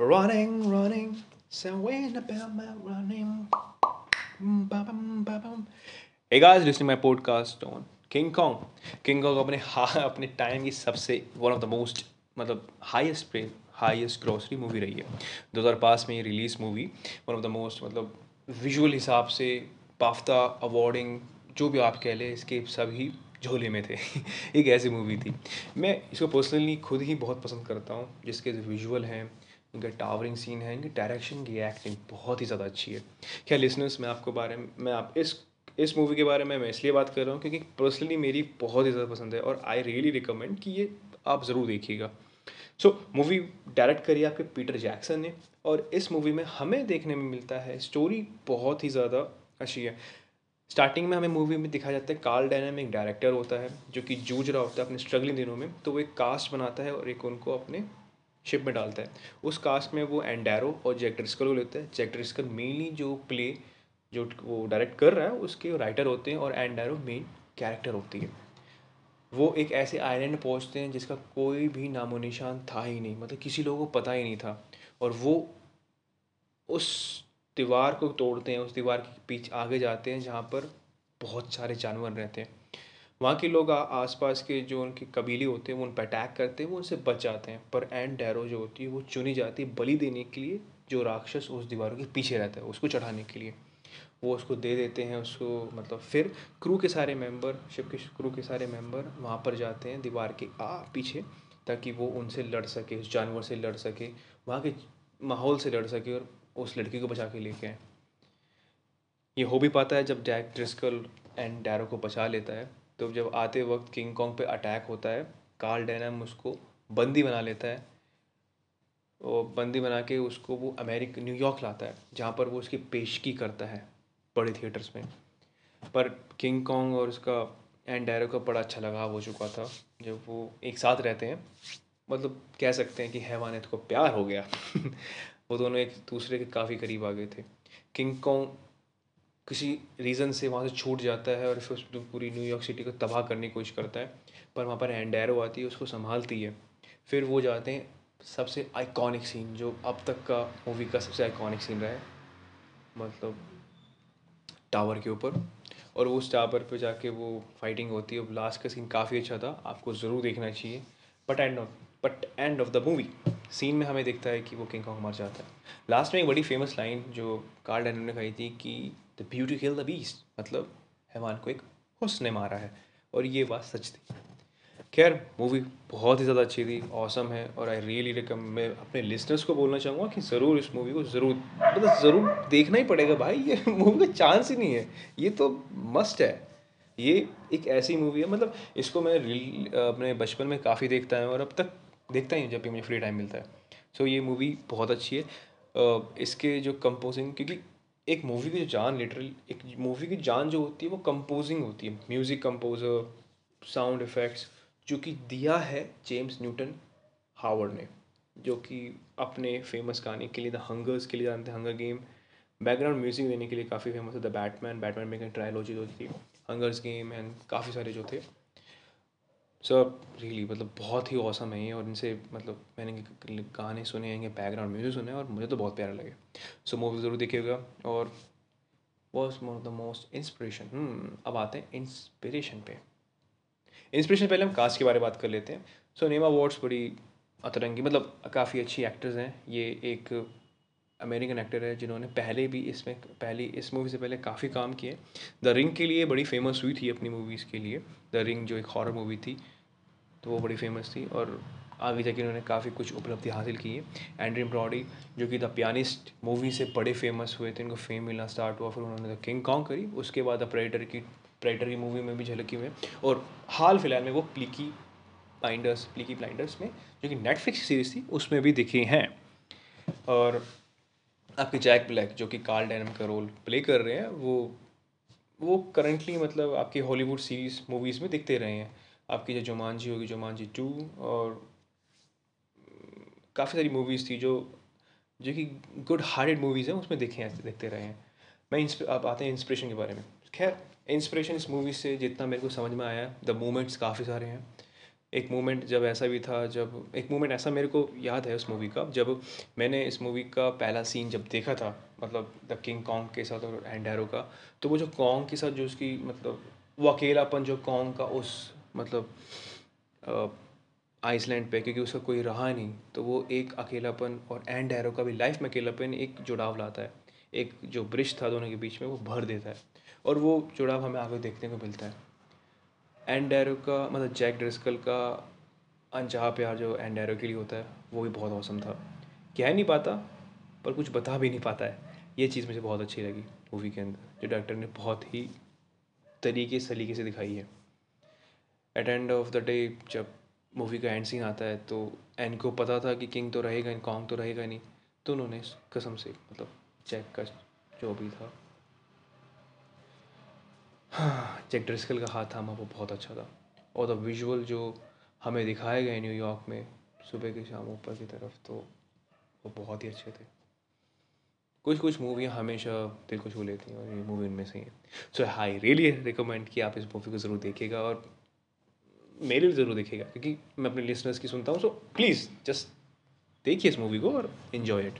Running, running, somewhere about my running. Ba-bum, ba-bum. Hey guys, listening my podcast on King Kong. King Kong अपने हाँ अपने time की सबसे one of the most मतलब highest पे highest grossing movie रही है 2005 में ये release movie one of the most मतलब विजुअल हिसाब से पाफ्ता अवार्डिंग जो भी आप कह लें इसके सभी झोले में थे एक ऐसी मूवी थी मैं इसको पर्सनली खुद ही बहुत पसंद करता हूँ जिसके विजुअल हैं इनका टावरिंग सीन है, इनकी डायरेक्शन की एक्टिंग बहुत ही ज़्यादा अच्छी है। क्या लिसनर्स मैं आपको बारे में, मैं आप इस इस मूवी के बारे में मैं इसलिए बात कर रहा हूँ क्योंकि पर्सनली मेरी बहुत ही ज़्यादा पसंद है और आई रियली रिकमेंड कि ये आप ज़रूर देखिएगा। सो मूवी डायरेक्ट करी आपके पीटर जैक्सन ने और इस मूवी में हमें देखने में मिलता है स्टोरी बहुत ही ज़्यादा अच्छी है। स्टार्टिंग में हमें मूवी में दिखाया जाता है कार्ल डायना में एक डायरेक्टर होता है जो कि जूझ रहा होता है अपने स्ट्रगलिंग दिनों में तो वो एक कास्ट बनाता है और एक उनको अपने शिप में डालता है। उस कास्ट में वो एंडैरो और जैक ड्रिस्कल को लेता है। जैक ड्रिस्कल मेनली जो प्ले जो वो डायरेक्ट कर रहा है, उसके राइटर होते हैं और एंडैरो मेन कैरेक्टर होती है। वो एक ऐसे आइलैंड पहुँचते हैं जिसका कोई भी नामो निशान था ही नहीं मतलब किसी लोगों को पता ही नहीं था। और वो उस दीवार को तोड़ते हैं, उस दीवार के पीछे आगे जाते हैं जहाँ पर बहुत सारे जानवर रहते हैं। वहाँ के लोग आसपास के जो उनके कबीले होते हैं, वो उन पर अटैक करते हैं, वो उनसे बच जाते हैं। पर एंड डैरो जो होती है, वो चुनी जाती है बलि देने के लिए, जो राक्षस उस दीवारों के पीछे रहता है, उसको चढ़ाने के लिए। वो उसको दे देते हैं, उसको मतलब फिर क्रू के सारे मेंबर शिप के क्रू के सारे मेंबर वहाँ पर जाते हैं, दीवार के आ, पीछे, ताकि वो उनसे लड़ सके, उस जानवर से लड़ सके, वहाँ के माहौल से लड़ सके और उस लड़की को बचा के लेके आए। ये हो भी पाता है जब जैक ड्रिस्कल एंड डैरो को बचा लेता है। तो जब आते वक्त किंग कॉन्ग पे अटैक होता है, कार्ल डैनम उसको बंदी बना लेता है और बंदी बना के उसको वो अमेरिका न्यूयॉर्क लाता है, जहाँ पर वो उसकी पेशगी करता है बड़े थिएटर्स में। पर किंग कॉन्ग और उसका एंड डैरो का बड़ा अच्छा लगाव हो चुका था, जब वो एक साथ रहते हैं। मतलब कह सकते हैं कि हैवानियत को प्यार हो गया। वो दोनों एक दूसरे के काफ़ी करीब आ गए थे। किंग कॉन्ग किसी रीज़न से वहाँ से छूट जाता है और फिर पूरी न्यूयॉर्क सिटी को तबाह करने की कोशिश करता है, पर वहाँ पर एंडैरो आती है, उसको संभालती है। फिर वो जाते हैं, सबसे आइकॉनिक सीन जो अब तक का मूवी का सबसे आइकॉनिक सीन रहा है मतलब टावर के ऊपर। और उस टावर पे जाके वो फाइटिंग होती है। लास्ट का सीन काफ़ी अच्छा था, आपको ज़रूर देखना चाहिए। But end of but end of the movie scene में हमें दिखता है कि वो किंग कॉन्ग मर जाता है। लास्ट में एक बड़ी फ़ेमस लाइन जो कार्ल डैनम ने कही थी कि the beauty kill the beast मतलब हैवान को एक हुस्न ने मारा है और ये बात सच थी। खैर मूवी बहुत ही ज़्यादा अच्छी थी औसम है और आई रियली रिकम मैं अपने लिसनर्स को बोलना चाहूँगा कि ज़रूर इस मूवी को ज़रूर मतलब ज़रूर देखना ही पड़ेगा भाई, ये मूवी का चांस ही नहीं है। ये तो मस्ट है। ये एक ऐसी मूवी है मतलब इसको मैं अपने बचपन में काफ़ी देखता हूँ और अब तक देखता ही हूँ जब भी मुझे फ्री टाइम मिलता है। सो ये मूवी बहुत अच्छी है। इसके जो कंपोजिंग क्योंकि एक मूवी की जो जान लिटरल एक मूवी की जान जो होती है वो कंपोजिंग होती है। म्यूज़िक कंपोज़र साउंड इफ़ेक्ट्स जो कि दिया है जेम्स न्यूटन हावर्ड ने, जो कि अपने फ़ेमस गाने के लिए द हंगर्स के लिए जानते हैं। हंगर गेम बैकग्राउंड म्यूज़िक देने के लिए काफ़ी फ़ेमस है। द बैटमैन बैटमैन में ट्रायलॉजी जो थी। हंगर्स गेम एंड काफ़ी सारे जो थे। सो रियली मतलब बहुत ही औसम है ये और इनसे मतलब मैंने गाने सुने हैं बैकग्राउंड म्यूज़िक सुने और मुझे तो बहुत प्यारा लगे। सो मूवी ज़रूर देखिएगा और was one of the most inspiration अब आते हैं इंस्पिरेशन पे। इंस्पिरेशन पहले हम कास्ट के बारे में बात कर लेते हैं। सो नेमा वॉर्ड्स बड़ी अतरंगी मतलब काफ़ी अच्छी एक्टर्स हैं। ये एक अमेरिकन एक्टर है जिन्होंने पहले भी इसमें, पहले, इस मूवी से पहले काफ़ी काम किए। द रिंग के लिए बड़ी फ़ेमस हुई थी अपनी मूवीज़ के लिए। द रिंग जो एक हॉरर मूवी थी तो वो बड़ी फ़ेमस थी और आगे जाके उन्होंने काफ़ी कुछ उपलब्धि हासिल की है। एंड्रीम ब्रॉडी जो कि द पियानिस्ट मूवी से बड़े फ़ेमस हुए थे, इनको फेम मिलना स्टार्ट हुआ, फिर उन्होंने द किंग कॉन्ग करी। उसके बाद द प्रेडर की प्रेडर की मूवी में भी झलकी हुए और हाल फ़िलहाल में वो प्लीकी ब्लाइंडर्स प्लीकी ब्लाइंडर्स में, जो कि नेटफ्लिक्स सीरीज़ थी, उसमें भी दिखे हैं। और आपके जैक ब्लैक जो कि कार्ल डैनम का रोल प्ले कर रहे हैं, वो वो करंटली मतलब आपकी हॉलीवुड सीरीज़ मूवीज़ में दिखते रहे हैं। आपकी जो जुमानजी होगी जुमानजी टू और काफ़ी सारी मूवीज़ थी जो जो कि गुड हार्टेड मूवीज़ हैं, उसमें देखे हैं, देखते रहे हैं। मैं आप आते हैं इंस्पिरेशन के बारे में। खैर इंस्पिरेशन इस मूवी से जितना मेरे को समझ में आया द मोमेंट्स काफ़ी सारे हैं। एक मोमेंट जब ऐसा भी था, जब, एक मोमेंट ऐसा मेरे को याद है उस मूवी का, जब मैंने इस मूवी का पहला सीन जब देखा था मतलब द किंग कॉन्ग के साथ और एंड एरो का तो वो जो कॉन्ग के साथ जो उसकी मतलब वो अकेलापन जो कॉन्ग का उस मतलब आइसलैंड पे, क्योंकि उसका कोई रहा नहीं तो वो एक अकेलापन और एंड एरो का भी लाइफ में अकेलापन एक जुड़ाव लाता है। एक जो ब्रिज था दोनों के बीच में, वो भर देता है। और वो जुड़ाव हमें आगे देखने को मिलता है। एंड एरो का मतलब जैक ड्रिस्कल का अनचाहा प्यार जो एंड एरो के लिए होता है, वो भी बहुत औसम था। कह नहीं पाता, पर कुछ बता भी नहीं पाता है। ये चीज़ मुझे बहुत अच्छी लगी मूवी के अंदर, जो डॉक्टर ने बहुत ही तरीके सलीके से दिखाई है। At end of the day जब मूवी का एंड सीन आता है तो एन को पता था कि किंग तो रहेगा नहीं कॉन्ग तो रहेगा नहीं तो उन्होंने कसम से मतलब जैक का जो भी था हाँ जैक ड्रिस्कल का हाथ थामा वो बहुत अच्छा था। और द विजुअल जो हमें दिखाए गए न्यूयॉर्क में, सुबह की शाम ऊपर की तरफ़ तो वो बहुत ही अच्छे थे। कुछ कुछ मूवियाँ हमेशा दिल को छू लेती हैं और ये मूवी उनमें से ही है। सो हाई रियली रिकमेंड कि आप इस मूवी को ज़रूर देखिएगा और मेरे लिए ज़रूर देखिएगा, क्योंकि मैं अपने लिसनर्स की सुनता हूँ सो प्लीज़ जस्ट देखिए इस मूवी को और इन्जॉय इट